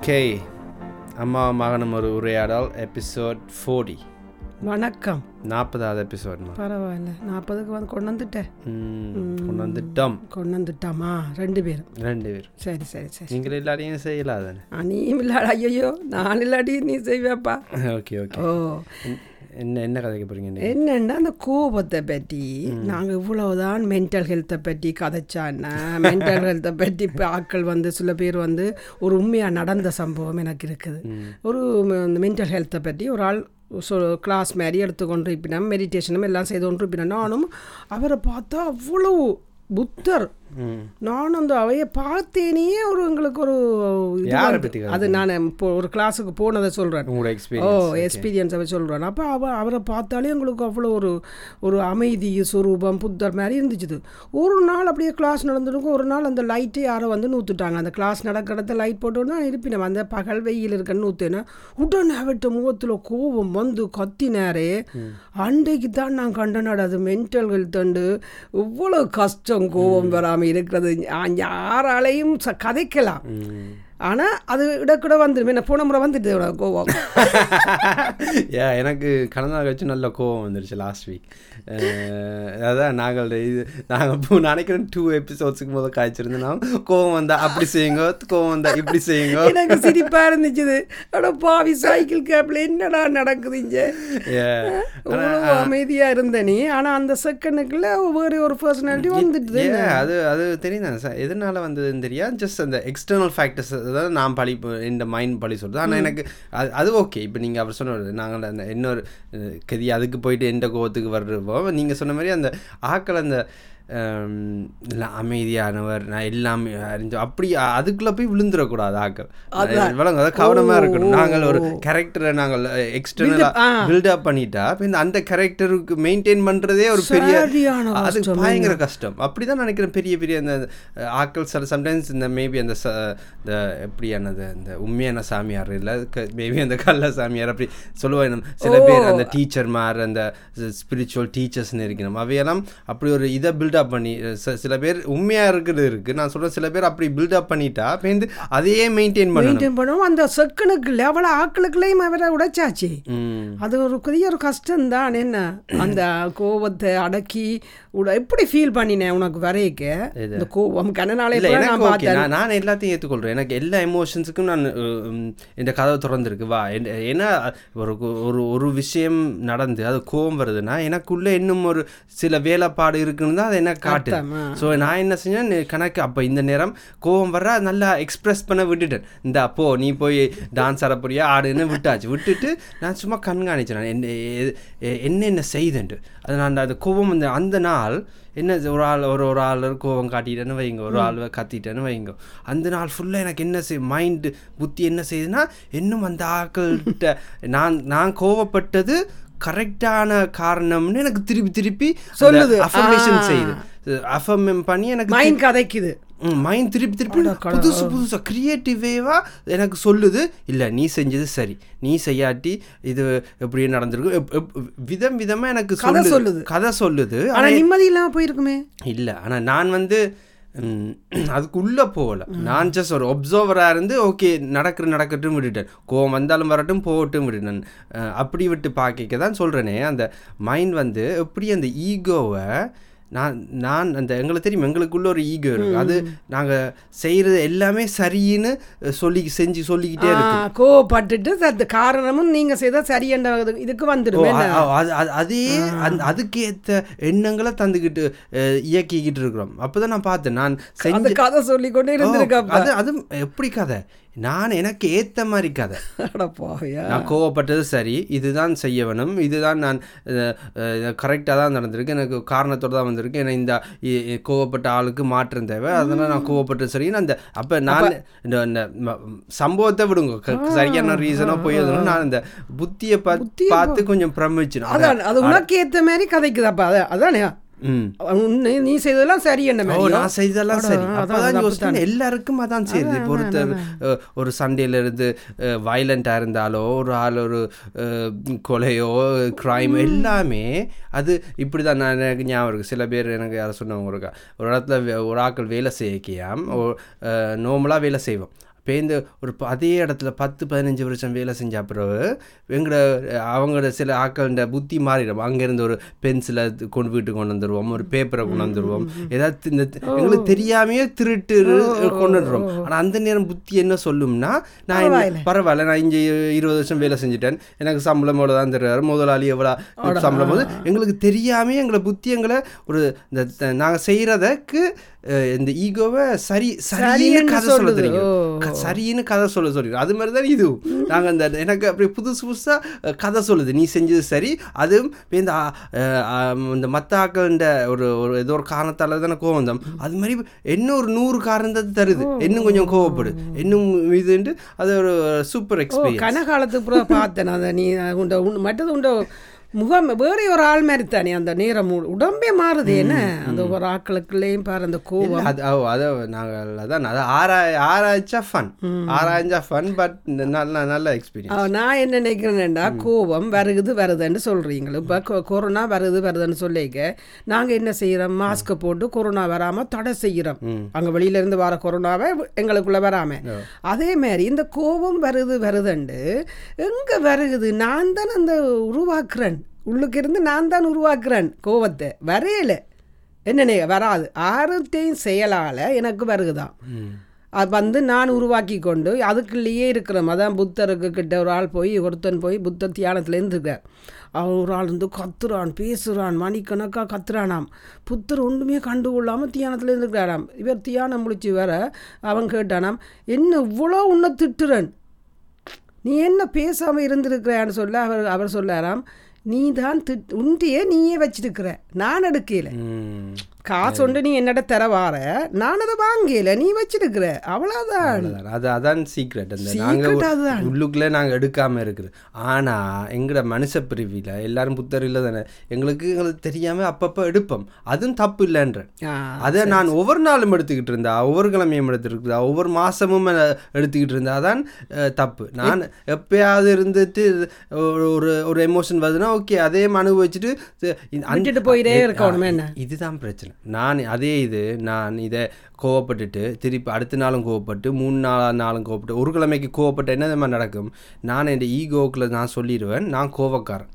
Okay. அம்மா மகனும் ஒரு உரையாடல் எபிசோட் ஃபோர்டி வணக்கம். நாற்பதாவது எபிசோட்மா பரவாயில்ல. நாற்பதுக்கு வந்து கொண்டு வந்துட்டேன். கொண்டு வந்துட்டோம். கொண்டு வந்துட்டாமா. ரெண்டு பேரும். ரெண்டு பேர் சரி சரி சரி. நீங்கள் எல்லாரையும் செய்யலாம் தானே ஆ, நீயும் இல்லாட. ஐயோ நான் இல்லாடி நீ செய்வேப்பா. Okay okay. ஓ. என்ன என்ன கதைக்க போகிறீங்க என்னன்னா அந்த கோபத்தை பற்றி நாங்கள் இவ்வளவுதான் மென்டல் ஹெல்த்தை பற்றி கதைச்சான்னா மென்டல் ஹெல்த்தை பற்றி இப்போ ஆட்கள் வந்து சில பேர் வந்து ஒரு உண்மையாக நடந்த சம்பவம் எனக்கு இருக்குது. ஒரு மென்டல் ஹெல்த்தை பற்றி ஒரு ஆள் சொ கிளாஸ் மாதிரி எடுத்துக்கொண்டு இருப்பினோம் மெடிடேஷனும் எல்லாம் செய்து கொண்டு இருப்பினோம் நானும் அவரை பார்த்தா அவ்வளவு புத்தர். ம் நானும் அந்த அவைய பார்த்தேனே ஒரு எங்களுக்கு ஒரு யாரை பத்தி அது நான் இப்போ ஒரு கிளாஸுக்கு போனதை சொல்கிறேன் உங்களோட ஓ எக்ஸ்பீரியன்ஸ் வச்சு சொல்கிறேன் அப்போ அவ அவரை பார்த்தாலே எங்களுக்கு அவ்வளோ ஒரு ஒரு அமைதி சுரூபம் புத்தர் மாதிரி இருந்துச்சு ஒரு நாள் அப்படியே கிளாஸ் நடந்துருக்கும் ஒரு நாள் அந்த லைட்டை யாரோ வந்து நூற்றுட்டாங்க அந்த கிளாஸ் நடக்கிற இடத்துல லைட் போட்டு தான் இருப்பினோம் அந்த பகல் வெயில் இருக்கன்னு நூற்றுனா உடனே அவட்ட முகத்தில் கோபம் வந்து கத்தினாரே. அன்றைக்கு தான் நான் கண்டனாடு அது மென்டல் ஹெல்த் அண்டு இவ்வளோ கஷ்டம் கோபம் வராமல் இருக்கிறது. யாராலையும் கதைக்கலாம். ஆனால் அது இடக்கூட வந்துடும் என்ன போன முறை வந்துட்டு கோபம் ஏ எனக்கு கடந்த வச்சு நல்ல கோவம் வந்துருச்சு லாஸ்ட் வீக் அதான் நாங்கள் இது நாங்கள் இப்போ நினைக்கிறேன் டூ எபிசோட்ஸுக்கு முதல் காய்ச்சிருந்தோம் நான் கோவம் வந்தா அப்படி செய்யுங்க கோவம் வந்தா இப்படி செய்யுங்க. எனக்கு சிரிப்பா இருந்துச்சு அட பாவி சைக்கிள் கேப்ல என்னடா நடக்குது இங்க? Yeah. இவ்வளவு அமைதியா இருந்த நீ. ஆனா அந்த செகண்டுக்குள்ள வேற ஒரு பர்சனாலிட்டி வந்துட்டு அது அது தெரியும் எதனால வந்ததுன்னு தெரியாது ஜஸ்ட் அந்த எக்ஸ்டர்னல் ஃபேக்டர்ஸ் அதாவது நான் பழி இந்த மைண்ட் பழி சொல்கிறது ஆனால் எனக்கு அது அது ஓகே இப்போ நீங்கள் அவர் சொன்ன நாங்கள் அந்த இன்னொரு கதி அதுக்கு போயிட்டு எந்த கோவத்துக்கு வர்றப்போ நீங்கள் சொன்ன மாதிரி அந்த ஆக்கள் அந்த அமைதியானவர் நான் எல்லாமே அறிஞ்சு அப்படி அதுக்குள்ள போய் விழுந்துடக்கூடாது ஆக்கள். விளங்க அதாவது கவனமாக இருக்கணும். நாங்கள் ஒரு கேரக்டரை நாங்கள் எக்ஸ்டர்னலாக. பில்டப் பண்ணிட்டா இப்போ இந்த அந்த கேரக்டருக்கு மெயின்டைன் பண்ணுறதே ஒரு பெரிய அது கஷ்டம் பயங்கர கஷ்டம். அப்படிதான் நினைக்கிறேன். பெரிய பெரிய அந்த அஹ், ஆட்கள் சில சம்டைம்ஸ் இந்த மேபி அந்த இந்த எப்படியானது அந்த உண்மையான சாமியார் இல்லை மேபி அந்த கள்ள சாமியார் அப்படி சொல்லுவாங்க. சில பேர் அந்த டீச்சர் மாதிரி அந்த ஸ்பிரிச்சுவல் டீச்சர்ஸ்னு இருக்கணும். அவையெல்லாம் அப்படி ஒரு இதை பில்டப் பண்ணி ச- சில பேர் உண்மையாக இருக்கிறது இருக்கு. நான் சொல்கிறேன் சில பேர் அப்படி பில்டப் பண்ணிட்டா இப்போ வந்து அதையே மெயின்டைன் பண்ணணும். மெயின்டைன் பண்ணுவோம் அந்த செகண்டுக்குள்ள அவ்வளோ ஆக்களுக்குள்ளேயும் அவரை உடைச்சாச்சு. அது ஒரு பெரிய ஒரு கஷ்டம்தான். என்ன? அந்த கோபத்தை அடக்கி உட எப்படி ஃபீல் பண்ணினேன் உனக்கு வரைக்க இந்த கோபம் கண்ணனாலே நான் பார்த்தேன். நான் எல்லாத்தையும் ஏற்றுக்கொள்கிறேன் எனக்கு எல்லா எமோஷன்ஸுக்கும் நான் இந்த கதவை திறந்துருக்கு. வா ஏன்னா ஒரு ஒரு ஒரு விஷயம் நடந்து அது கோவம் வருதுன்னா எனக்குள்ளே இன்னும் ஒரு சில வேலைப்பாடு இருக்குன்னு தான் அது எனக்கு அர்த்தமா? ஸோ நான் என்ன செஞ்சேன்? கணக்கு அப்போ இந்த நேரம் கோவம் வர்றா நல்லா எக்ஸ்பிரஸ் பண்ண விட்டுட்டேன். இந்த அப்போ நீ போய் டான்ஸ் ஆட போறியா ஆடுன்னு விட்டாச்சு. விட்டுட்டு நான் சும்மா கண்காணிச்சேன். என்ன என்னென்ன செய்தேன்ட்டு. அது நான் அந்த கோபம் அந்த அந்த நாள் என்ன ஒரு ஆள் ஒரு ஒரு ஆள் கோவம் காட்டிட்டேன்னு வைங்க. ஒரு ஆள் கத்திட்டேன்னு வைங்க. அந்த நாள் ஃபுல்லாக எனக்கு என்ன செய் மைண்டு புத்தி என்ன செய்யுதுன்னா இன்னும் அந்த ஆக்கள்கிட்ட நான் நான் கோவப்பட்டது கரெக்டான காரணம்னு எனக்கு திருப்பி திருப்பி சொல்லுது. அஃபர்மேஷன். செய்யுது. அஃபர்மேம் பண்ணி எனக்கு மைண்ட் கதைக்குது. மைண்ட் திருப்பி திருப்பி புதுசு புதுசாக க்ரியேட்டிவேவாக எனக்கு சொல்லுது. இல்லை நீ செஞ்சது சரி. நீ செய்யாட்டி இது எப்படி நடந்திருக்கு விதம் விதமாக எனக்கு கதை சொல்லுது. கதை சொல்லுது. ஆனா நிம்மதி இல்லாம போயிருக்குமே. இல்லை ஆனால் நான் வந்து அதுக்குள்ளே போகல. நான் ஜஸ்ட் ஒரு ஒப்சர்வராக இருந்து ஓகே நடக்கிற நடக்கட்டும் விட்டுட்டேன். கோவம் வந்தாலும் வரட்டும் போகட்டும் விட்டுட்டேன். அப்படி விட்டு பார்க்க தான் சொல்கிறேனே அந்த மைண்ட் வந்து எப்படி அந்த ஈகோவை நான் நான் அந்த எங்களுக்கு தெரியும் எங்களுக்குள்ள ஒரு ஈகோ இருக்கு அது நாங்கள் செய்கிறது எல்லாமே சரின்னு சொல்லி செஞ்சு சொல்லிக்கிட்டே இருக்கு. ஆ, கோவப்பட்டுட்டு அது காரணமும் நீங்க செய்த சரியென்ற இது- இதுக்கு வந்துடும். அது அந்த அதுக்கேற்ற எண்ணங்களை தந்துக்கிட்டு இயக்கிக்கிட்டு இருக்கிறோம். அப்பதான் நான் பார்த்தேன். நான் செஞ்ச கதை சொல்லி கொண்டு ஓ, இருந்திருக்கப்ப அது அது எப்படி கதை? நான் எனக்கு ஏத்த மாதிரி கதை. நான் கோவப்பட்டது சரி இதுதான் செய்ய வேணும் இதுதான் நான் கரெக்டாக தான் நடந்திருக்கு எனக்கு காரணத்தோடு தான் வந்திருக்கு ஏன்னா இந்த கோவப்பட்ட ஆளுக்கு மாற்றம் தேவை அதனால் நான் கோவப்பட்டது சரின்னு அந்த அப்போ நான் இந்த சம்பவத்தை விடுங்க. சரியான ரீசனாக போய் நான் இந்த புத்தியை பார்த்து பார்த்து கொஞ்சம் பிரமிச்சு அது உனக்கு ஏத்த மாதிரி கதைக்குதாப்பா அதான்? நீ செய்ததெல்லாம் சரி என்ன நான் செய்ததெல்லாம் சரி. அப்பதான் அதான் யோசிச்சேன் எல்லாருக்கும் அதான் சரி. ஒருத்தர் ஒரு சண்டையில இருந்து வயலண்ட்டாக இருந்தாலோ ஒரு ஆள் ஒரு கொலையோ கிரைம் எல்லாமே அது இப்படி தான் நான் எனக்கு ஞாபகம் இருக்கு. சில பேர் எனக்கு யாரும் சொன்னவங்க இருக்கா. ஒரு இடத்துல ஒரு ஆட்கள் வேலை செய்யக்கியாம். நார்மலாக வேலை செய்வோம் பேருந்து ஒரு ப- அதே இடத்துல பத்து பதினஞ்சு வருஷம் வேலை செஞ்ச பிறகு எங்களோட அவங்களோட சில ஆட்கள புத்தி மாறிடும். அங்கேருந்து ஒரு பென்சிலை கொண்டு வீட்டுக்கு கொண்டு வந்துடுவோம் ஒரு பேப்பரை கொண்டு வந்துடுவோம் ஏதாவது இந்த எங்களுக்கு தெரியாமையே திருட்டு கொண்டு வந்துடுவோம் ஆனால் அந்த நேரம் புத்தி என்ன சொல்லும்னா நான் பரவாயில்ல. நான் இங்கே இருபது வருஷம் வேலை செஞ்சுட்டேன். எனக்கு சம்பளம் எவ்வளோ தான் தருவார்? முதலாளி எவ்வளோ சம்பளம் போது எங்களுக்கு தெரியாமே எங்களை புத்தி எங்களை ஒரு இந்த நாங்கள் செய்கிறதுக்கு இந்த ஈகோவை சரி சரின்னு கதை சொல்ல. தெரியும். சரின்னு கதை சொல்ல சொல்லிடும் அது மாதிரி தான் இது நாங்கள் அந்த எனக்கு அப்படி புதுசு புதுசாக கதை சொல்லுது. நீ செஞ்சது சரி அதுவும் இந்த இந்த மற்ற ஆக்கள்ன்ற ஒரு ஒரு ஏதோ ஒரு காரணத்தால் தானே கோவம் வந்தோம். அது மாதிரி இன்னும் ஒரு நூறு காரணத்தை தருது. இன்னும் கொஞ்சம் கோவப்படு. இன்னும் இதுன்ட்டு அது ஒரு சூப்பர் எக்ஸ்பீரியன்ஸ் கனகாலத்துக்கு பிறகு பார்த்தேன். அதை நீ உண்ட மற்றது உண்ட முகம் வேற ஒரு ஆள் மாதிரி தானே அந்த நேரம் உடம்பே மாறுது என்ன? அந்த ஒரு ஆட்களுக்குள்ளேயும் பாரு அந்த கோவம் அது ஓ, அதை நாங்கள் அதான் அதை ஆராய் ஆராய்ச்சா ஃபன் ஆராய்ஞ்சா ஃபன் பட் நல்ல நல்ல எக்ஸ்பீரியன்ஸ் நான் என்ன நினைக்கிறேன்டா கோபம் வருகுது வருதுன்னு சொல்கிறீங்களா இப்போ கொரோனா வருது வருதுன்னு சொல்லிக்க நாங்கள் என்ன செய்கிறோம் மாஸ்க்கை போட்டு கொரோனா வராமல் தடை செய்கிறோம் அங்கே வெளியிலேருந்து வர கொரோனாவை எங்களுக்குள்ளே வராமல் அதே மாதிரி இந்த கோபம் வருது வருதுண்டு எங்கே வருகுது? நான் தான் அந்த உருவாக்குறேன். உள்ளுக்கு இருந்து நான் தான் உருவாக்குறேன் கோபத்தை வரையல. என்னண்ணே வராது. ஆறுத்தையும் செயலால் எனக்கு வருகுதான் அது வந்து நான் உருவாக்கி கொண்டு அதுக்குள்ளேயே இருக்கிறோம் அதான் புத்தருக்கு கிட்ட ஒரு ஆள் போய் ஒருத்தன் போய் புத்தர் தியானத்தில் இருந்துருக்கார். அவன் ஒரு ஆள் வந்து கத்துறான் பேசுகிறான் மணிக்கணக்காக கத்துறானாம். புத்தர் ஒன்றுமே கண்டுகொள்ளாமல் தியானத்தில் இருந்துருக்காராம் இவர் தியானம் முடிச்சு வர அவன் கேட்டானாம் என்ன இவ்வளோ உன்னை திட்டுறன்? நீ என்ன பேசாமல் இருந்திருக்கிறான்னு சொல்ல அவர் அவர் சொல்லாராம் நீ தான் திட் உண்டியை நீயே வச்சிருக்கிற. நான் எடுக்கல காசு ஒன்று நீ என்னட தர வார நான் அதை வாங்கல நீ வச்சிருக்கிற. அவ்வளோதான். அது அதான் சீக்ரெட் அந்த Secret நாங்க அதுதான். உள்ளுக்குள்ளே நாங்க எடுக்காம இருக்குது ஆனா எங்கட மனுஷ பிரிவில எல்லாரும் புத்தர் இல்லை தானே எங்களுக்கு எங்களுக்கு தெரியாம அப்பப்போ எடுப்போம். அதுவும் தப்பு இல்லைன்ற. அதை நான் ஒவ்வொரு நாளும் எடுத்துக்கிட்டு இருந்தா ஒவ்வொரு கிழமையும் எடுத்துருக்குதா ஒவ்வொரு மாசமும் அஹ், எடுத்துக்கிட்டு இருந்தா தான் தப்பு. நான் எப்பயாவது இருந்துட்டு ஒரு ஒரு எமோஷன் வருதுன்னா ஓகே அதே இந்த- அந்த- விட்டுட்டு போயிட்டே இருக்கணுமே என்ன? இதுதான் பிரச்சனை. நான் அதே இது நான் இதை கோவப்பட்டுட்டு திருப்பி அடுத்த நாளும் கோவப்பட்டு மூணு நாள் நாளும் கோவப்பட்டு ஒரு கிழமைக்கு கோவப்பட்டு என்ன தெரியுமா நடக்கும் நான் என் ஈகோக்குள்ள நான் சொல்லிடுவேன் நான் கோவக்காரன்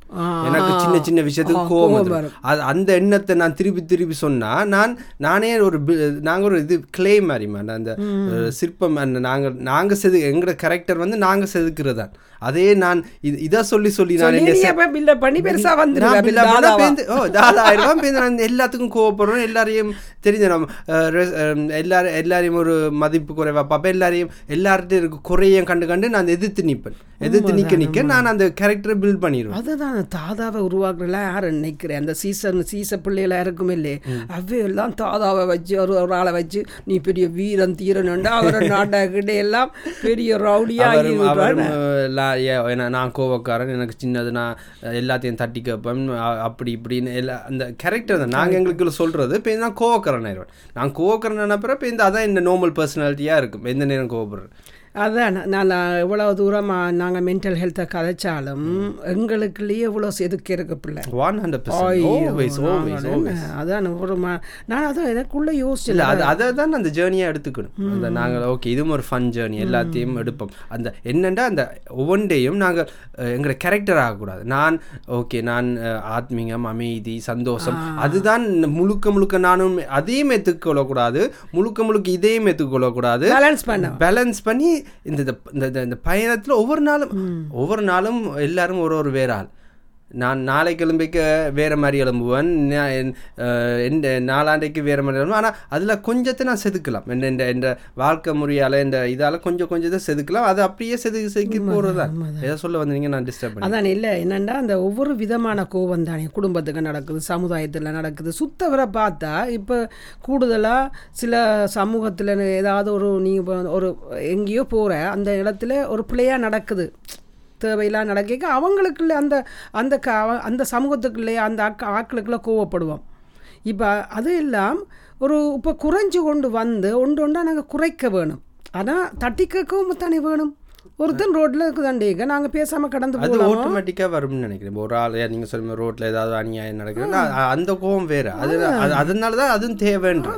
எனக்கு சின்ன சின்ன விஷயத்துக்கு கோவம். அது அந்த எண்ணத்தை நான் திருப்பி திருப்பி சொன்னா நான் நானே ஒரு பி- நாங்க ஒரு இது கிளே மாதிரி man. அந்த சிற்பம் அந்த நாங்க நாங்க செது எங்களோட கேரக்டர் வந்து நாங்க செதுக்கிறது தான் அதே நான் இது இதை சொல்லி சொல்லி நான் பண்ணி பெருசா வந்துருவ, நான் bill bill பண்ணா தாதாவா? பேந்து- ஓ, தாதா ஆயிடுவான். பேந்து நான் எல்லாத்துக்கும் கோவப்படுறோம் எல்லாரையும் தெரிஞ்ச நம்ம எல்லாரும் எல்லாரையும் ஒரு மதிப்பு குறைவா பார்ப்பேன். எல்லாரையும் எல்லார்ட்டையும் இருக்க. குறையும் கண்டு கண்டு நான் எதிர்த்து நிற்பேன் எதிர்த்து நிக்க நிக்க நான் அந்த கேரக்டரை பில்ட் பண்ணிடுவேன் அதுதான் தாதாவை உருவாக்குறலாம் யார் நினைக்கிறேன் அந்த சீசன் சீச பிள்ளைகளா இருக்கும் இல்லையே. அவையெல்லாம் தாதாவை வச்சு ஒரு ஒரு ஆளை வச்சு நீ பெரிய வீரன் தீரனுண்டா அவரை நாட்டாக்கிட்டே எல்லாம் பெரிய ரவுடியா அவரும் அவரும் அஹ், லா- ஏ- ஏன்னா நான் கோவக்காரன் எனக்கு சின்னது நான் எல்லாத்தையும் தட்டி கேட்பேன் அப்படி இப்படின்னு எல்லா அந்த கேரக்டர் தான். நாங்கள் எங்களுக்கு சொல்கிறது இப்போ நான் கோவக்காரன் ஆயிடுவேன் நான் கோவக்காரன் நினைப்பற இந்த அதான் இந்த நார்மல் பர்சனாலிட்டியாக இருக்கும். எந்த நேரம் கோவப்படுறேன் அதான் நான் எவ்வளவு தூரமாக நாங்கள் மென்டல் ஹெல்த்தை கதைச்சாலும் எங்களுக்குள்ளேயே இவ்வளோ செதுக்கி இருக்கு பிள்ளை. ஒன் ஹண்ட்ரட் அதான் ஒரு நான் அதான் எனக்குள்ள இல்லை யோசிச்சல அது அதை தான் அந்த ஜேர்னியாக எடுத்துக்கணும். அந்த நாங்கள் ஓகே இதுவும் ஒரு ஃபன் ஜேர்னி எல்லாத்தையும் எடுப்போம். அந்த என்னென்னா அந்த ஒவ்வொன்றையும் நாங்கள் எங்களோட கேரக்டர் ஆகக்கூடாது. நான் ஓகே நான் ஆத்மீகம் அமைதி சந்தோஷம் அதுதான் முழுக்க முழுக்க நானும் அதையும் ஏற்றுக்கொள்ளக்கூடாது முழுக்க முழுக்க இதையும் ஏற்றுக்கொள்ளக்கூடாது பேலன்ஸ் பண்ண பேலன்ஸ் பண்ணி இந்த இந்த- இந்த பயணத்தில் ஒவ்வொரு நாளும் ஒவ்வொரு நாளும் எல்லாரும் ஒரு ஒரு வேற ஆள் நான் நாளை கிளம்பிக்க வேற மாதிரி எழும்புவேன். என், எந்த நாளாண்டைக்கு வேற மாதிரி எழும்புவேன். ஆனால் அதில் கொஞ்சத்தை நான் செதுக்கலாம். என்ன இந்த இந்த வாழ்க்கை முறையால் இந்த இதால் கொஞ்சம் கொஞ்சத்தை செதுக்கலாம். அது அப்படியே செதுக்கி செதுக்கி போகிறது தான் எதை சொல்ல வந்தீங்க? நான் டிஸ்டர்ப் பண்ணி அதான் இல்லை என்னென்னா அந்த ஒவ்வொரு விதமான கோபம் தானே. குடும்பத்துக்கு நடக்குது சமுதாயத்தில் நடக்குது. சுத்தவரை பார்த்தா இப்போ கூடுதலாக சில சமூகத்தில் ஏதாவது ஒரு நீ ஒரு எங்கேயோ போகிற அந்த இடத்துல ஒரு பிள்ளையாக நடக்குது. தேவையில்லாம் நடக்க அவங்களுக்குள்ள அந்த அந்த க அந்த சமூகத்துக்குள்ளே அந்த ஆக்க ஆட்களுக்குள்ள கோவப்படுவோம். இப்போ அது எல்லாம் ஒரு இப்போ குறைஞ்சு கொண்டு வந்து ஒன்று ஒன்றா நாங்கள் குறைக்க வேணும். ஆனால் தட்டி கேட்கவும் தானே வேணும். ஒருத்தன் ரோட்ல இருக்குதாண்டேங்க நாங்க பேசாம கடந்து அது போகலாமா ஆட்டோமேட்டிக்கா வரும்னு நினைக்கிறேன். ஒரு ஆள் நீங்க சொல்லுங்க ரோட்ல ஏதாவது அநியாயம் நடக்குதுன்னா அந்த கோவம் வேற. அது அது- அதனாலதான் அதுவும் தேவைன்ற.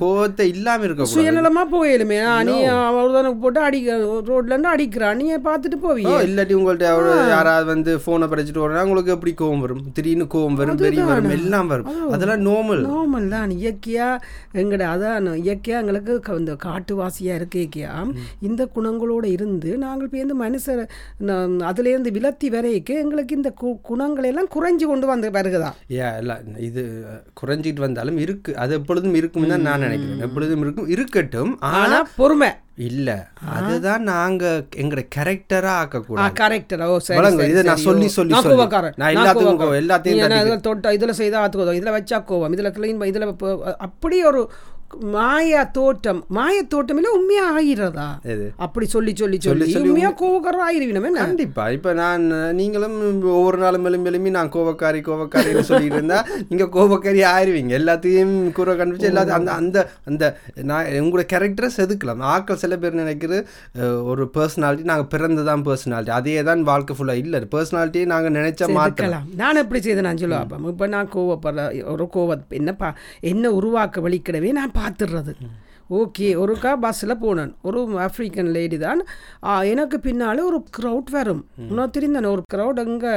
கோவத்தை இல்லாம இருக்க சுயநலமா போயிலுமே நீ அவர்தானுக்கு போட்டு அடிக்க ரோட்ல இருந்து அடிக்கிறான் நீ பார்த்துட்டு போவியே? இல்லாட்டி உங்கள்ட்ட ஒரு யாராவது வந்து போனை படிச்சுட்டு வரனா உங்களுக்கு எப்படி கோவம் வரும்? திடீர்னு கோவம் வரும் வெறி வரும் எல்லாம் வரும். அதெல்லாம் நார்மல் நார்மல் தான். இயற்கையா எங்கட அதான் இயற்கையா எங்களுக்கு இந்த காட்டுவாசியா இருக்க இந்த குணங்களோட இருந்து நாங்கள் பேருந்து மனுஷர் ந- அதுலேருந்து விலத்தி வரைக்கு எங்களுக்கு இந்த கு குணங்கள் எல்லாம் குறைஞ்சு கொண்டு வந்து வருகுதா ஏ இல்ல இது குறைஞ்சிட்டு வந்தாலும் இருக்கு. அது எப்பொழுதும் இருக்கும் தான் நான் நினைக்கிறேன். எப்பொழுதும் இருக்கும் இருக்கட்டும் ஆனா ஆனா பொறுமை. இல்ல அதுதான் நாங்க எங்கட கேரக்டரா ஆக்கக்கூடாது. கரெக்டர் ஓ சரி இதை நான் சொல்லி. சொல்லி நான் எல்லாத்துக்கும் எல்லாத்தையும் நீ என்ன தட்டி இதுல தொட்டா இதுல செய்தா ஆத்துக்கோதம் இதுல வச்சா கோவம் இதுல கிளீன் இதுல இப்போ அப்படி ஒரு மாயா தோட்டம் மாய தோட்டம் இல்ல உண்மையா ஆகிறதா? அப்படி சொல்லி சொல்லி சொல்லி. உண்மையா கோவக்காரன் ஆயிருவினம் கண்டிப்பா. இப்ப நான் நீங்களும் ஒவ்வொரு நாளும் எலும்பி எலும்பி நான் கோவக்காரி கோவக்காரின்னு சொல்லிட்டு இருந்தா நீங்க கோவக்காரி ஆயிருவீங்க. எல்லாத்தையும் கூற கண்டுபிடிச்சு எல்லாத்தையும் அந்த அந்த அந்த நான் உங்களோட கேரக்டரை செதுக்கலாம். ஆட்கள் சில பேர் நினைக்கிறது அஹ், ஒரு பர்சனாலிட்டி நாங்க பிறந்து தான் பர்சனாலிட்டி அதே தான் வாழ்க்கை ஃபுல்லா இல்ல. பர்சனாலிட்டியை நாங்க நினைச்சா மாற்றலாம் நான் எப்படி செய்து நான் சொல்லுவேன் இப்போ நான் கோவப்படுற ஒரு கோவ என்னப்பா என்ன உருவாக்க வலிக்கிடவே நான் பார்த்துடுறது. ஓகே ஒருக்கா பஸ்ஸில் போனேன். ஒரு ஆஃப்ரிக்கன் லேடி தான். எனக்கு பின்னால் ஒரு க்ரௌட் வரும். இன்னும் தெரிந்தானே ஒரு க்ரௌட் எங்கே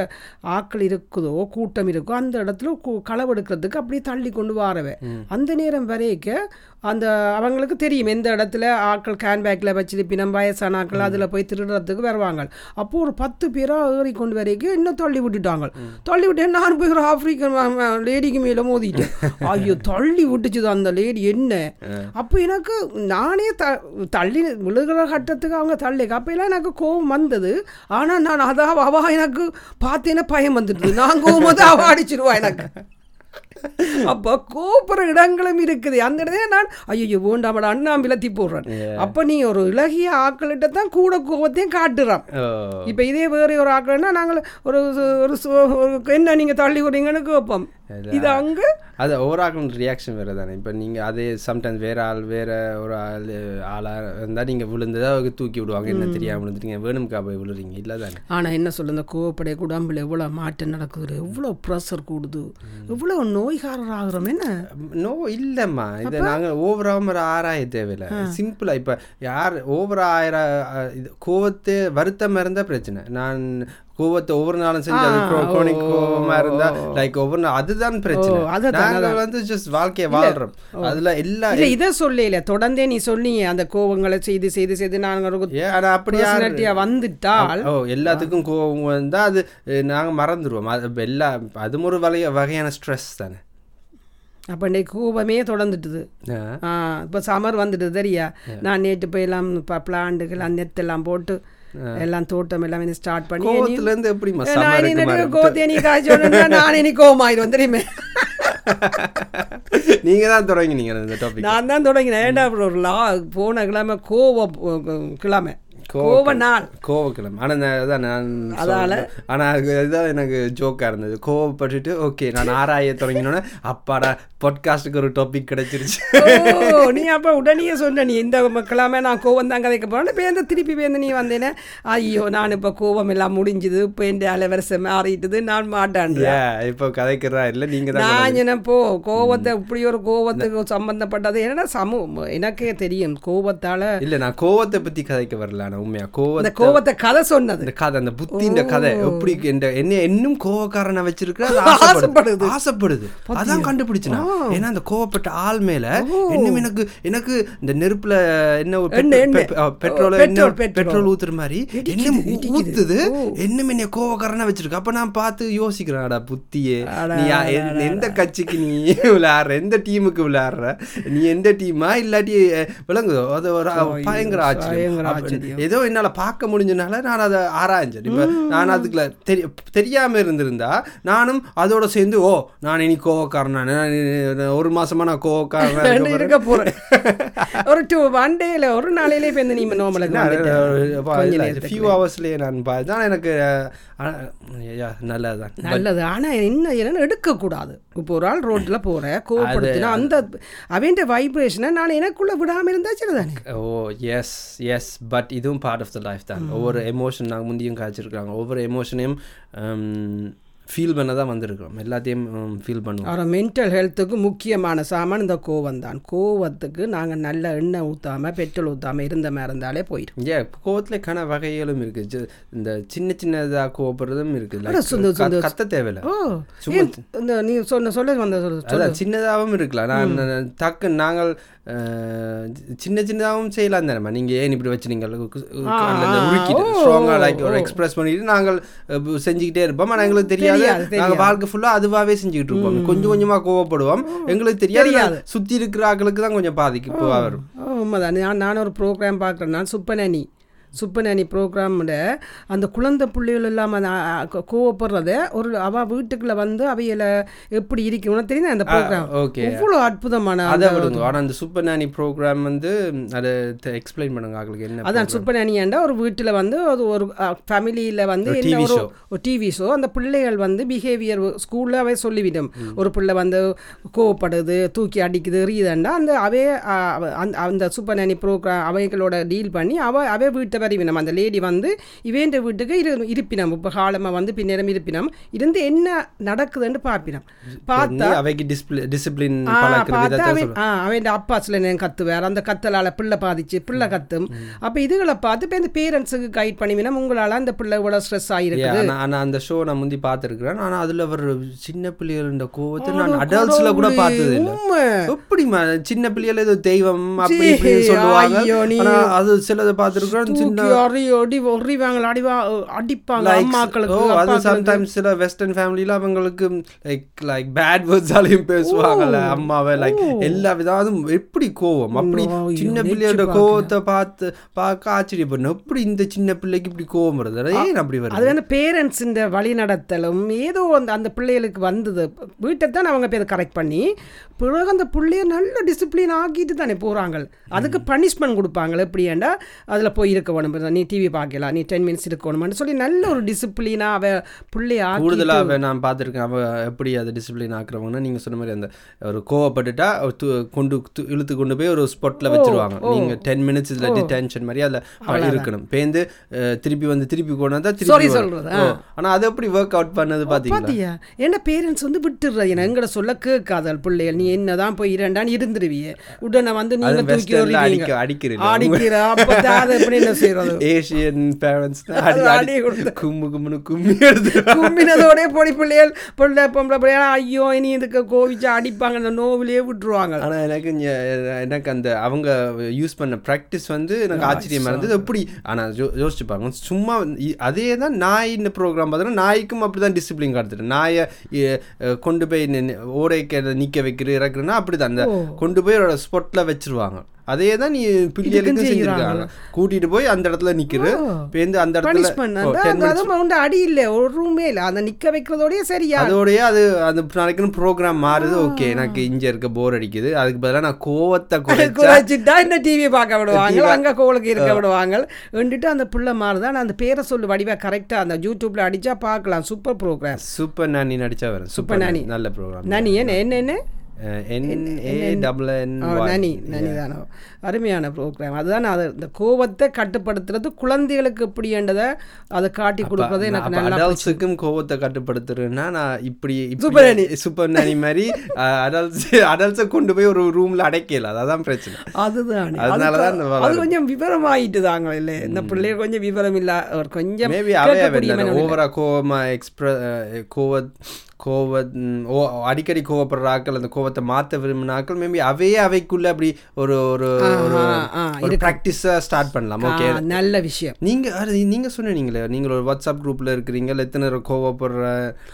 ஆட்கள் இருக்குதோ கூட்டம் இருக்கோ அந்த இடத்துல களவெடுக்கிறதுக்கு அப்படியே தள்ளி கொண்டு வாரவே. அந்த நேரம் வரைக்க அந்த அவங்களுக்கு தெரியும் எந்த இடத்துல ஆட்கள் கேன்பேக்கில் வச்சிருப்பினம் வயசான ஆட்கள் அதில் போய் திருடுறதுக்கு வருவாங்க. அப்போ ஒரு பத்து பேராக ஏறி கொண்டு வரைக்கும் இன்னும் தள்ளி விட்டுட்டாங்க. தள்ளி விட்டேன் நான் போய் ஒரு ஆப்பிரிக்கன் லேடிக்கு மேலே மோதிட்டேன். ஐயோ தள்ளி விட்டுச்சுது அந்த லேடி என்ன? அப்போ எனக்கு நானே த தள்ளி விழுகிற கட்டத்துக்கு அவங்க தள்ளி. அப்போலாம் எனக்கு கோவம் வந்தது. ஆனால் நான் அதான் அவ எனக்கு பார்த்தேன்னா பயம் வந்துட்டு நான் கோவம் வந்து அவ அடிச்சிருவா எனக்கு. அப்போ கோப்புற இடங்களும் இருக்குது. அந்த இடத்துல நான் ஐயோ வேண்டாமடா அண்ணா விலத்தி போடுறேன். அப்போ நீ ஒரு இலகிய ஆக்கள்கிட்ட தான் கூட கோவத்தையும் காட்டுறான். இப்போ இதே வேறு ஒரு ஆக்கள்னா நாங்கள் ஒரு ஒரு என்ன நீங்கள் தள்ளி விடுறீங்கன்னு கேட்போம். இது அங்கே? அது ஒவ்வொரு ஆக்களும் ரியாக்ஷன் வேறு தானே இப்போ நீங்கள் அதே சம்டைம்ஸ் வேற ஆள் வேற ஒரு ஆள் ஆளாக இருந்தால் நீங்கள் விழுந்ததா அவங்க தூக்கி விடுவாங்க. என்ன தெரியாம விழுந்துட்டீங்க. வேணும்க்கா போய் விழுறீங்க. இல்லை தானே. ஆனால் என்ன சொல்ல இந்த கோவப்படைய உடம்புல எவ்வளோ மாற்றம் நடக்குது? எவ்வளோ ப்ரெஷர் கூடுது? எவ்வளோ நோய்காரர் ஆகுறோம். என்ன? நோ இல்லைம்மா. இதை நாங்கள் ஓவராக ஆராய தேவையில்லை. சிம்பிளாக இப்போ யார் ஓவரா ஆயிர அஹ், இது கோவத்தை வருத்தம் இருந்தால் பிரச்சனை. நான் கோவத்தை ஒவ்வொரு நாளும் செஞ்சு அது குரோனிக் கோவமா இருந்தா லைக் ஒவ்வொரு நாள் அதுதான் பிரச்சனை. நாங்கள் வந்து ஜஸ்ட் வாழ்க்கையை வாழ்றோம். அதுல எல்லா இதை சொல்லல தொடர்ந்தே நீ சொன்னீங்க அந்த கோவங்களை செய்து செய்து செய்து நாங்கள் ஒரு ஏ ஆனா அப்படி யாரு- personality-ஆ வந்துட்டால் ஓ எல்லாத்துக்கும் கோவம் வந்தா அது நாங்க மறந்துடுவோம் அது எல்லா அதுவும் ஒரு வகை வகையான ஸ்ட்ரெஸ் தானே. அப்போ இன்னைக்கு கோபமே தொடர்ந்துட்டுது. இப்போ சம்மர் வந்துட்டு தெரியா? நான் நேற்று போய் எல்லாம் இப்போ பிளான்ட்டுகள் அந்த நெத்தெல்லாம் போட்டு எல்லாம் தோட்டம் எல்லாம் ஸ்டார்ட் பண்ணி இனி- கோவத்துல இருந்து எப்படிமா நான் கோவத்தை நீ காய்ச்சோன்னா நான் இனி கோவமாயிரும் தெரியுமே? நீங்க தான் தொடங்கினீங்க இந்த டாபிக் நான் தான் தொடங்கினேன். ஏன்டா ஒரு லா போன கிழமை கோவ கிழமை. கோவ நாள். கோவக்கிழமை ஆனா நான் அதான் நான் அதால- சொல்றேன். ஆனா அது இதுதான் எனக்கு ஜோக்கா இருந்தது. கோவப்பட்டுட்டு ஓகே நான் ஆராய தொடங்கினோன்னே அப்பாடா பாட்காஸ்ட்டுக்கு ஒரு டாபிக் கிடைச்சிருச்சு. நீ அப்போ உடனே சொன்ன நீ இந்த கிழமை நான் கோவம் தான் கதைக்க போறேன். பேருந்து திருப்பி பேருந்து நீ வந்தேனே? ஐயோ நான் இப்போ கோவம் எல்லாம் முடிஞ்சுது. இப்போ என் அலைவரிசை மாறிட்டுது. நான் மாட்டான் ஏ இப்போ கதைக்கிறதா இல்லை நீங்க தான் நான் என்ன போ கோவத்தை இப்படி ஒரு கோவத்துக்கு சம்பந்தப்பட்டது. என்னன்னா சமூ எனக்கே தெரியும். கோவத்தால இல்ல நான் கோவத்தை பத்தி கதைக்க வரல. நான் உண்மையா அந்த கோவத்தை கோவத்தை கதை சொன்னது. இந்த கதை அந்த புத்தி இந்த கதை எப்படி இந்த என்ன இன்னும் கோவக்காரனை வச்சிருக்கிற அது ஆசைப்படுது. ஆசைப்படுது. அதான் கண்டுபிடிச்சு நான். ஏன்னா அந்த கோவப்பட்ட ஆள் மேல இன்னும் எனக்கு எனக்கு இந்த நெருப்புல என்ன பெட்ரோல பெட்ரோல், என்ன பெட்ரோல். ஊத்துற மாதிரி இன்னும். ஊத்துது. இன்னும் என்ன கோவக்காரனா வச்சிருக்கு. அப்ப நான் பார்த்து யோசிக்கிறேன் அடா புத்தியே நீ எந்த- கட்சிக்கு நீ விளையாடுற? எந்த டீமுக்கு விளையாடுற? நீ எந்த டீமா? இல்லாட்டி விளங்குதோ அது ஒரு பயங்கர ஆச்சரியம். ஏதோ என்னால பார்க்க முடிஞ்சனால நான் அதை ஆராய்ஞ்சேன். இப்ப நான் அதுக்குள்ள தெரி தெரியாம இருந்திருந்தா நானும் அதோட சேர்ந்து ஓ நான் இனி கோவக்காரன் நான் ஒரு மாசமா நான் கோவக்காரன் இருக்க போறேன். ஒரு டூ ஒன் டேல ஒரு நாளையிலே இப்போ நீ நோமலுக்கு ஃபியூ ஹவர்ஸ்லயே நான் பார்த்தேன் எனக்கு அஹ், yeah, நல்லதுதான். நல்லது. ஆனா என்ன என்னன்னு எடுக்கக்கூடாது. இப்போ ஒரு ஆள் ரோட்ல போற கோவப்படுத்தினா அந்த அவன் வைப்ரேஷனை நான் எனக்குள்ள விடாம இருந்தா சரிதானே ஓ எஸ் எஸ் பட் இதுவும் பார்ட் ஆஃப் த லைஃப் தான். ஒவ்வொரு எமோஷன் நாங்கள் முந்தியும் காய்ச்சிருக்காங்க ஒவ்வொரு எமோஷனையும் ஃபீல் பண்ண தான் வந்திருக்கிறோம். எல்லாத்தையும் ஃபீல் பண்ணுவோம். அப்புறம் மென்டல் ஹெல்த்துக்கு முக்கியமான சாமான் இந்த கோவம் தான். கோவத்துக்கு நாங்கள் நல்ல எண்ணெய் ஊற்றாம பெட்ரோல் ஊற்றாம இருந்த மாதிரி இருந்தாலே போயிடும் ஏ கோவத்துல கன வகைகளும் இருக்கு. ஜ- இந்த சின்ன சின்னதா கோவப்படுறதும் இருக்கு. Like, அட, சொந்த- கத்த- தேவையில்ல. இந்த நீ சொன்ன சொல்ல வந்த சொல்லு. சின்னதாகவும் இருக்கலாம். நான் டக்கு நாங்கள் சின்ன சின்னதாகவும் செய்யலாம் தானேம்மா. நீங்கள் ஏன் இப்படி வச்சுனீங்க உருக்கிட்டு ஸ்ட்ராங்காக லைக் எக்ஸ்பிரஸ் பண்ணிட்டு நாங்கள் செஞ்சுக்கிட்டே இருப்போம். ஆனால் எங்களுக்கு தெரியாது. தெரியாது, நாங்கள் வாழ்க்கை ஃபுல்லாக அதுவாகவே செஞ்சுக்கிட்டு இருப்போம் கொஞ்சம் கொஞ்சமாக கோவப்படுவோம். எங்களுக்கு தெரியாது சுற்றி இருக்கிற ஆட்களுக்கு தான் கொஞ்சம் பாதிக்கு வரும். ஓ, உண்மைதான். நான் நான் ஒரு ப்ரோக்ராம் பார்க்குறேன். நான் சுப்பனனி சுப்பனனி ப்ரோக்ராமில் அந்த குழந்தை பிள்ளைகள் இல்லாமல் கோவப்படுறத ஒரு அவள் வீட்டுக்குள்ளே வந்து அவையில எப்படி இருக்கணும்னு தெரியும் அந்த ப்ரோக்ராம் ஓகே. இவ்வளோ அற்புதமான அதை விடுங்க. ஆனால் அந்த சூப்பர் நானி ப்ரோக்ராம் வந்து அதை எக்ஸ்பிளைன் பண்ணுங்க ஆட்களுக்கு என்ன அதான் சுப்பனனியாண்டா ஒரு வீட்டில் வந்து அது ஒரு ஃபேமிலியில் வந்து என்ன ஒரு டிவி ஷோ அந்த பிள்ளைகள் வந்து பிஹேவியர் ஸ்கூல்லாகவே சொல்லிவிடும். ஒரு பிள்ளை வந்து கோவப்படுது தூக்கி அடிக்குது எறியுதுண்டா அந்த அவே அவ- அந்த அந்த சூப்பர் நானி ப்ரோக்ராம் அவைகளோட டீல் பண்ணி அவ அவே வீட்டை வரிவினம் அந்த லேடி வந்து இவேண்ட வீட்டுக்கு இரு இருப்பினம். இப்போ காலமாக வந்து பின்னேரம் இருப்பினம். இருந்து என்ன நடக்குதுன்னு பார்ப்பினம். பார்த்தா அவைக்கு டிசிப்ளின் பார்த்தா அவன் ஆ, அவன் அப்பா சில நேரம் கத்துவார். அந்த கத்தலால பிள்ளை பாதிச்சு பிள்ளை கத்தும். அப்ப இதுகளை பார்த்து இப்போ இந்த பேரண்ட்ஸுக்கு கைட் பண்ணிவினா உங்களால அந்த பிள்ளை இவ்வளவு ஸ்ட்ரெஸ் ஆகிருக்கு ஆனா ஆனா அந்த ஷோ நான் முந்தி பார்த்துருக்கிறேன். ஆனா அதுல வர சின்ன பிள்ளைகளோட கோவத்தை நான் அடல்ட்ஸ்ல கூட பார்த்தது இல்ல. உண்மை. எப்படிமா சின்ன பிள்ளைகள் ஏதோ தெய்வம் அப்படி சொல்லுவாங்க. அது சிலதை பார்த்துருக்கிறோம் தூக்கி அடி அடி ஒறிவாங்க அடிவா அடிப்பாங்க Like, அம்மாக்களுக்கு அது அப்பாக்களுக்கு. சம்டைம்ஸ் சில வெஸ்டர்ன் ஃபேமிலியில அவங்களுக்கு லைக் லைக் பேட் வேர்ட்ஸாலையும் பேசுவாங்கல்ல அம்மாவை லைக் எல்லா விதம் எப்படி கோவம்? அப்படி சின்ன பிள்ளையோட. கோவத்தை பார்த்து பார்க்க ஆச்சரியப்படணும். எப்படி இந்த சின்ன பிள்ளைக்கு இப்படி கோவம் வருது? ஏன் அப்படி வருது? அது வந்து பேரண்ட்ஸ் இந்த வழி நடத்தலும் ஏதோ அந்த அந்த பிள்ளைகளுக்கு வந்தது. வீட்டை தான் அவங்க பேர் கரெக்ட் பண்ணி பிறகு அந்த பிள்ளைய நல்ல டிசிப்ளின் ஆக்கிட்டு தானே போகிறாங்க அதுக்கு பனிஷ்மெண்ட் கொடுப்பாங்க எப்படியாண்டா அதில் போய் இருக்க வேணும் நீ டிவி பார்க்கலாம் நீ டென் மினிட்ஸ் இருக்க வேணும்னு சொல்லி நல்ல ஒரு டிசிப்ளினாக அவ பிள்ளைய ஆக்கி கூடுதலா அவ நான் பார்த்துருக்கேன். அவ எப்படி அதை டிசிப்ளின் ஆக்குறவங்கன்னா நீங்க சொன்ன மாதிரி அந்த ஒரு கோவப்பட்டுட்டா கொண்டு இழுத்து கொண்டு போய் ஒரு ஸ்பாட்ல வச்சிருவாங்க. நீங்க டென் மினிட்ஸ் இதுல டிடென்ஷன் மாதிரி அதில் இருக்கணும். பேந்து திருப்பி வந்து திருப்பி கொண்டு வந்தா Sorry திருப்பி வரும். சொல்றது, ஓ, ஆனா அது எப்படி ஒர்க் அவுட் பண்ணது பாத்தீங்களா? பாத்தியா? என்ன பேரண்ட்ஸ் வந்து விட்டுடுறது. என்ன எங்கட சொல்ல கேட்காதல் பிள்ளைகள். நீ என்னதான் போய் இரண்டான்னு இருந்துருவிய. உடனே வந்து நீங்க தூக்கி வெஸ்டர்ன்ல வருவீங்க அடிக்க அடிக்கிறீங்க அடிக்கிற அப்பதான் அதை எப்படி என்ன செய்யறது ஏசியன் பேரண்ட்ஸ் அடி. கும்மு கும்முன்னு கும்மி எடுத்து பொடி பிள்ளைகள் பிள்ளை பொம்பளை பிள்ளைகள் ஐயோ இனி இதுக்கு கோவிச்சு அடிப்பாங்க அந்த நோவிலே விட்டுருவாங்க ஆனா எனக்கு எனக்கு அந்த அவங்க யூஸ் பண்ண ப்ராக்டிஸ் வந்து எனக்கு ஆச்சரியமா இருந்தது எப்படி ஆனா யோ- யோசிச்சு பாருங்க சும்மா அதே தான் நாயின்னு ப்ரோக்ராம் பார்த்தோன்னா நாய்க்கும் அப்படிதான் டிசிப்ளின் காட்டுது நாயை கொண்டு போய் ஓடைக்க நிக்க வைக்கிற இறக்குறேன்னா அப்படிதான் அந்த கொண்டு போய் ஒரு ஸ்பாட்ல வச்சிருவாங்க அதே தான் நீ பிள்ளைகளுக்கும் செஞ்சிருக்காங்க கூட்டிட்டு போய் அந்த இடத்துல நிக்கிற. பேருந்து அந்த இடத்துல பனிஷ்மெண்ட் ஓ, 10 minutes. அதுவும் அடி இல்லை. ஒரு ரூமே இல்லை. அந்த நிக்க வைக்கிறதோடய சரியா அதோடய அது அந்த நாளைக்கு ப்ரோக்ராம் மாறுது. ஓகே எனக்கு இங்க இருக்க போர் அடிக்குது. அதுக்கு பதிலா நான் கோவத்தை குறைச்சா குறைச்சிட்டா இந்த டிவி பார்க்க விடுவாங்க? அங்க கோளுக்கு இருக்க விடுவாங்க. வந்துட்டு அந்த பிள்ளை மாறுதான் அந்த பேரை சொல்லு வடிவா கரெக்டா அந்த யூடியூப்ல அடிச்சா பார்க்கலாம். சூப்பர் ப்ரோக்ராம் சூப்பர் நானி நடிச்சா வரும் சூப்பர் நானி நல்ல ப்ரோக்ராம் நனி என்ன என்ன? நனி நனி அருமையான ப்ரோக்ராம் அதுதான் அது இந்த கோபத்தை கட்டுப்படுத்துறது குழந்தைகளுக்கு எப்படின்றதை அதை காட்டி கொடுப்பது எனக்கு நல்லா அடல்ட்ஸுக்கும் கோவத்தை கட்டுப்படுத்துறேன்னா நான் இப்படி Super nanny. சூப்பர் நானி மாதிரி அடல்ட்ஸ் அடல்ட்ஸை கொண்டு போய் ஒரு ரூம்ல அடைக்கல. அதான் பிரச்சனை. அதுதான். இந்த அது கொஞ்சம் விவரமாயிட்டு தாங்க இல்லை இந்த பிள்ளைய கொஞ்சம் விவரம் இல்ல கொஞ்சம் மேபி அவே கேட்கக்கூடிய மனம் இல்லை. ஓவரா கோவமா எக்ஸ்பிர கோவ கோவ ஓ அடிக்கடி கோவப்படுற ஆட்கள் அந்த கோவத்தை மாத்த விரும்பின ஆட்கள் மேபி அவையே அவைக்குள்ள அப்படி ஒரு ஒரு ஒரு ஆ, ஒரு ப்ராக்டிஸை ஸ்டார்ட் பண்ணலாம். ஓகே நல்ல விஷயம். நீங்க அது நீங்க சொன்னீங்களே நீங்க ஒரு வாட்ஸ்அப் குரூப்ல இருக்கிறீங்க எத்தனை பேர் கோவப்படுற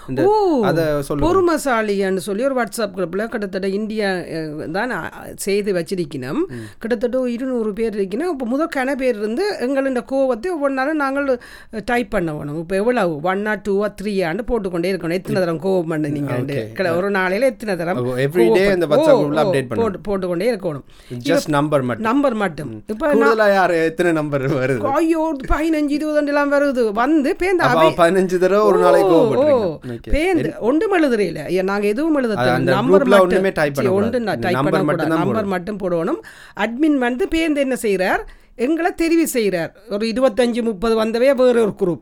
இந்த அத சொல்லுங்க. பொறுமசாலின்னு சொல்லி ஒரு வாட்ஸ்அப் குரூப்பில் கிட்டத்தட்ட இந்தியா தான் செய்து வச்சிருக்கணும். கிட்டத்தட்ட இருநூறு பேர் இருக்கணும் இப்போ முதல் கன பேர் இருந்து எங்களோட கோவத்தை ஒவ்வொரு நாளும் நாங்கள் டைப் பண்ண வேணும். இப்போ எவ்வளவு? One or two or three ஆண்டு போட்டுக்கொண்டே இருக்கணும். எத்தனை தரம் கோவம் பண்ணுனீங்க ஒரு நாளையில எத்தனை தரம்? கோவப்பட்டு- இந்த. போட்டு போட்டுக்கொண்டே இருக்கணும். ஜஸ்ட் நம்பர் மட்டும். நம்பர் மட்டும். இப்போ யாரு? எத்தனை நம்பர் வருது? ஐயோ பதினஞ்சு இருபது எல்லாம் வருது. வந்து பேந்த பதினஞ்சு தடவை ஒரு நாளைக்கு. பேந்து ஒன்றும் எழுதுறையில நாங்க எதுவும் எழுத நம்பர் மட்டும். ஒன்று. டைப் பண்ண தான் நம்பர் மட்டும் போடணும். அட்மின் வந்து பேந்து என்ன செய்றார்? எங்களை தெரிவு செய்கிறார் ஒரு இருபத்தஞ்சு முப்பது வந்தவே வேற ஒரு குரூப்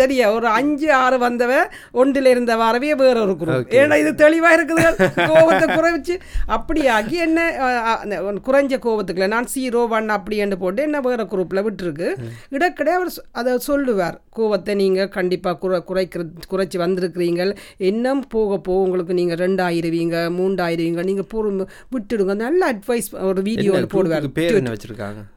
சரியா ஒரு அஞ்சு ஆறு வந்தவ ஒன்றில் இருந்த வரவே வேற ஒரு குரூப் ஏன்னா இது தெளிவா இருக்குது. கோபத்தை குறைச்சு அப்படி ஆகி என்ன குறைஞ்ச கோபத்துக்குள்ள நான் ஜீரோ ஒன் அப்படி என்று போட்டு என்ன வேற குரூப்ல விட்டுருக்கு. இடக்கடை அவர் அதை சொல்லுவார். கோபத்தை நீங்க கண்டிப்பா குறை குறைக்கிற குறைச்சி வந்திருக்கிறீங்க இன்னும் போக போக உங்களுக்கு நீங்க ரெண்டாயிருவீங்க மூண்டாயிருவீங்க நீங்க பொறுமை விட்டுடுங்க. நல்ல அட்வைஸ் ஒரு வீடியோ போடுவார்.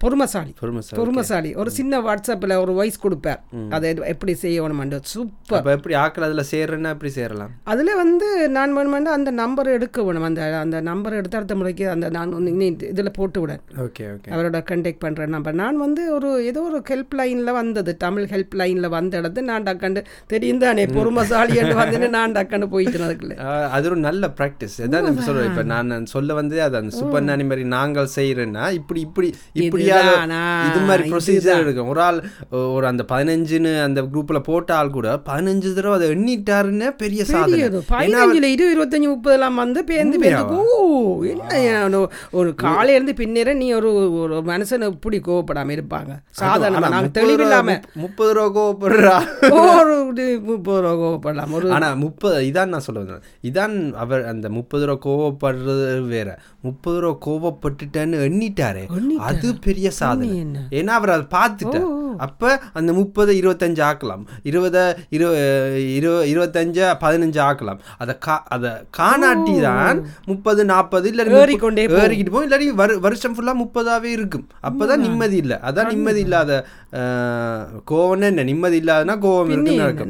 பொறுமசாலி. பொறுமைசாலி. பொறுமசாலி. ஒரு சின்ன வாட்ஸ்அப்பில் ஒரு வாய்ஸ் கொடுப்பார். அதை எப்படி செய்யணும்னு சூப்பர். எப்படி ஆக்கள் அதுல சேர்றேன்னா எப்படி சேரலாம்? அதில் வந்து நான் வேணுமெண்டா அந்த நம்பர் எடுக்க வேணும். அந்த அந்த நம்பர் எடுத்து அடுத்த முறைக்கு அந்த நான் இதில் போட்டு விட ஓகே ஓகே. அவரோட கண்டெக்ட் பண்ணுற நம்பர் நான் வந்து ஒரு ஏதோ ஒரு ஹெல்ப் லைனில் வந்தது. தமிழ் ஹெல்ப் லைனில் வந்த இடத்து நான் டக்கண்டு தெரியும் தானே பொறுமசாலி என்று வந்துன்னு நான் டக்கண்டு அதுக்குள்ள. ஆஹ் அது ஒரு நல்ல ப்ராக்டிஸ் எதான் நம்ம சொல்றேன் இப்ப நான் சொல்ல வந்து அது. அந்த சூப்பர் நானி மாதிரி நாங்கள் செய்யறேன்னா இப்படி இப்படி இப்படியா இது மாதிரி ப்ரொசீஜர் இருக்கும் ஒரு ஆள் ஒரு அந்த பதினஞ்சுன்னு அந்த குரூப்ல போட்ட ஆள் கூட பதினஞ்சு தடவை அதை எண்ணிட்டாருன்னு பெரிய சாதனை. பதினஞ்சுல இருபது இருபத்தஞ்சு முப்பதெல்லாம் வந்து பேந்து பேந்து ஓ என்ன ஒரு- ஒரு காலையில இருந்து பின்னேற நீ ஒரு ஒரு மனுஷன் இப்படி கோவப்படாம இருப்பாங்க. சாதாரணமா ஆனா நாங்க தெளிவில்லாம. முப்பது ரூபா கோவப்படுறா. ஒரு முப்பது ரூபா கோவப்படலாம். ஒரு ஆனா முப்பது இதான் நான் சொல்ல வந்தேன். இதான் அவர் அந்த முப்பது ரூபா கோவப்படுறது வேற. முப்பது ரூபா கோவப்பட்டுட்டேன்னு எண்ணிட்டாரே. அது பெரிய சாதனை? ஏன்னா அவர் அதை பார்த்துட்டார். அப்ப அந்த முப்பது இருபத்தஞ்சு ஆக்கலாம். இருபத இரு இரு இருபத்தஞ்சு பதினஞ்சு ஆக்கலாம். அதை கா அதை காணாட்டி தான் முப்பது நாற்பது இல்லை ஏறிக்கொண்டே ஏறிக்கிட்டு போகும். இல்லாட்டி வரு வருஷம் ஃபுல்லா முப்பதாவே இருக்கும். அப்பதான் நிம்மதி இல்லை. அதான் நிம்மதி இல்லாத கோவம்னு என்ன? நிம்மதி இல்லாதனா கோவம்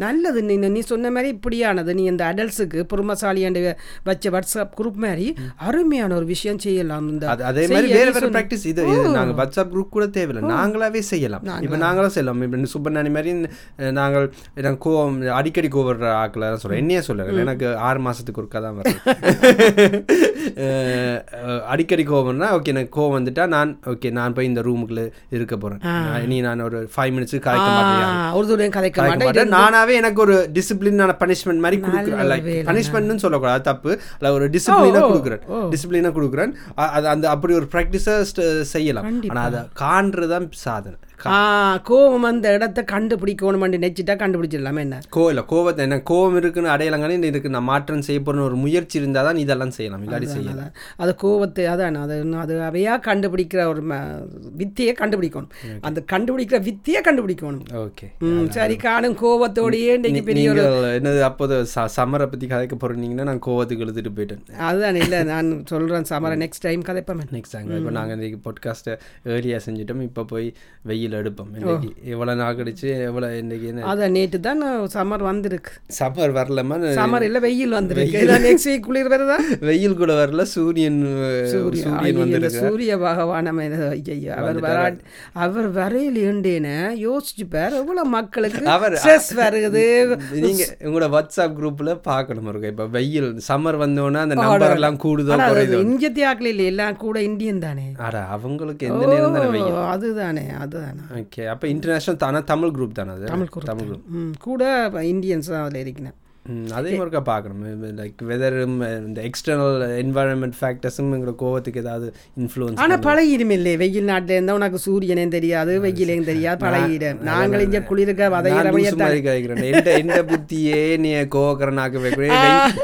நல்லது நீ நீ சொன்ன மாதிரி இப்படியானது. நீ இந்த அடல்ட்ஸுக்கு பொறுமசாலியாண்டு வச்ச வாட்ஸ்அப் குரூப் மாதிரி அருமையான ஒரு விஷயம் செய்யலாம் இந்த அது மாதிரி வேற நீ வேற ப்ராக்டிஸ் இது இது நாங்க வாட்ஸ்அப் குரூப் கூட தேவையில்லை. நாங்களாவே செய்யலாம். இப்போ நாங்களும் செய்யலாம். இப்போ சுப்பநாணி மாதிரி நாங்கள் எனக்கு கோவம் அடிக்கடி கோவப்படுற ஆக்களை தான் சொல்றேன். என்னையே சொல்லுறேன் எனக்கு ஆறு மாசத்துக்கு ஒருக்கா தான் வரும். அடிக்கடி கோவம்னா ஓகே எனக்கு கோவம் வந்துட்டா நான் ஓகே நான் போய் இந்த ரூமுக்குள்ள இருக்க போறேன். நான் இனி நான் ஒரு ஃபைவ் மினிட்ஸ் கலைக்க மாட்டேன். ஒரு தூரம் கலைக்க மாட்டேன்? நானாவே எனக்கு ஒரு டிசிப்ளினான பனிஷ்மெண்ட் மாதிரி கொடுக்குறேன். லைக் பனிஷ்மெண்ட்னு சொல்லக்கூடாது தப்பு. இல்லை ஒரு டிசிப்ளினாக கொடுக்குறேன். டிசிப்ளினாக கொடுக்குறேன். அது அந்த அப்படி ஒரு ப்ராக்டிஸை செய்யலாம். ஆனா அதை காண்றது தான் சாதனை. ஆ கோவம் அந்த இடத்த கண்டுபிடிக்கணும்னு நினைச்சிட்டா கண்டுபிடிச்சிடலாமே என்ன? கோவில கோவத்தை என்ன கோவம் இருக்குன்னு அடையாளங்களே இருக்கு நான் மாற்றம் செய்ய போறேன்னு ஒரு முயற்சி இருந்தால் தான் இதெல்லாம் செய்யலாம் இல்லாட்டி செய்யலாம். அது கோவத்தை அதான் அது அது அவையா கண்டுபிடிக்கிற ஒரு வித்தியை கண்டுபிடிக்கணும். அந்த கண்டுபிடிக்கிற வித்தியை கண்டுபிடிக்கணும். ஓகே சரி காணும் கோவத்தோடையே இன்னைக்கு பெரிய ஒரு என்னது அப்போது ச சம்மரை பற்றி கதைக்க போறீங்கன்னா நான் கோவத்துக்கு எழுதிட்டு போயிட்டேன். அதுதான் இல்லை நான் சொல்கிறேன் சமர நெக்ஸ்ட் டைம் கதைப்பேன் நெக்ஸ்ட் டைம் இப்போ நாங்கள் இன்றைக்கி பாட்காஸ்ட்டை ஏர்லியாக செஞ்சிட்டோம். இப்போ போய் வெயில் எடுப்போம். இன்னைக்கு எவ்வளோ நாள் கழிச்சு எவ்வளோ இன்னைக்கு என்ன? அதான் நேற்று தான் சம்மர் வந்திருக்கு. சம்மர் வரலமா சம்மர் இல்லை வெயில் வந்திருக்கு. நெக்ஸ்ட் வீக் குளிர் வருதா? வெயில் கூட வரல. சூரியன் சூரியன் வந்திருக்கு. சூரிய பகவான் ஐயா அவர் வரா அவர் வரையில் ஏண்டேன்னு யோசிச்சு பார் எவ்வளவு மக்களுக்கு அவர் ஸ்ட்ரெஸ் வருது. நீங்க உங்களோட வாட்ஸ்அப் குரூப்ல பார்க்கணும் இருக்கு இப்போ வெயில் சம்மர் வந்தோன்னா அந்த நம்பர் எல்லாம் கூடுதோ இந்தியத்தி ஆக்கல இல்லை எல்லாம் கூட இந்தியன் தானே. அட அவங்களுக்கு எந்த நேரம் தானே வெயில்? ஓ, அதுதானே அதுதானே. ஓகே அப்போ இன்டர்நேஷனல் தானே? தமிழ் குரூப் தானே அது? தமிழ் குரூப் தமிழ் குரூப் கூட இந்தியன்ஸ் தான் அதில் இருக்கிறேன். ம், அதே ஒருக்கா பார்க்கணும். லைக் வெதரும் இந்த எக்ஸ்டர்னல் என்வாயன்மெண்ட் ஃபேக்டர்ஸும் எங்களோட கோவத்துக்கு ஏதாவது இன்ஃப்ளூயன்ஸ் ஆனா பழகிடும் இல்லை வெயில் நாட்டுல இருந்தா உனக்கு சூரியனே தெரியாது வெயிலேயும் தெரியாது பழகிடும் நாங்கள் இங்க குளிர்க்க வதையிற எந்த புத்தியே நீ கோவக்கரனாக்க வைக்கிறேன்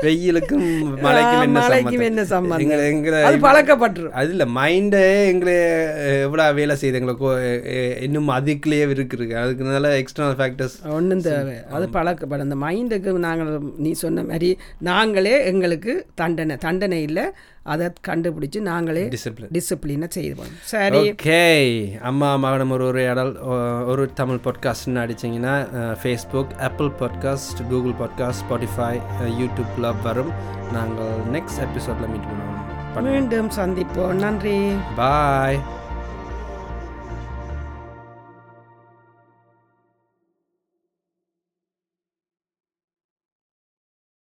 வெயிலுக்கும் மழைக்கும் என்ன மழைக்கும் என்ன சம்பந்தம்? எங்களை அது பழக்கப்பட்டுரும். அது இல்லை மைண்டே எங்களை எவ்வளோ வேலை செய்யுது எங்களை கோ இன்னும் அதுக்குள்ளேயே இருக்குது அதுக்குனால எக்ஸ்டர்னல் ஃபேக்டர்ஸ் ஒன்றும் தேவை அது பழக்கப்படும். அந்த மைண்டுக்கு நாங்கள் நீ சொன்ன மாதிரி நாங்களே எங்களுக்கு தண்டனை தண்டனை இல்லை. அதை கண்டுபிடிச்சு நாங்களே டிசிப்ளின் டிசிப்ளினை செய்வோம் சரி. ஓகே அம்மா மகனம் ஒரு உரையாடல் ஒ- ஒரு தமிழ் பாட்காஸ்ட்னு அடிச்சிங்கன்னா Facebook Apple podcast Google podcast Spotify யூடியூப்பில் வரும். நாங்கள் நெக்ஸ்ட் எபிசோடில் மீட் பண்ணுவோம். மீண்டும் சந்திப்போம். நன்றி. பாய்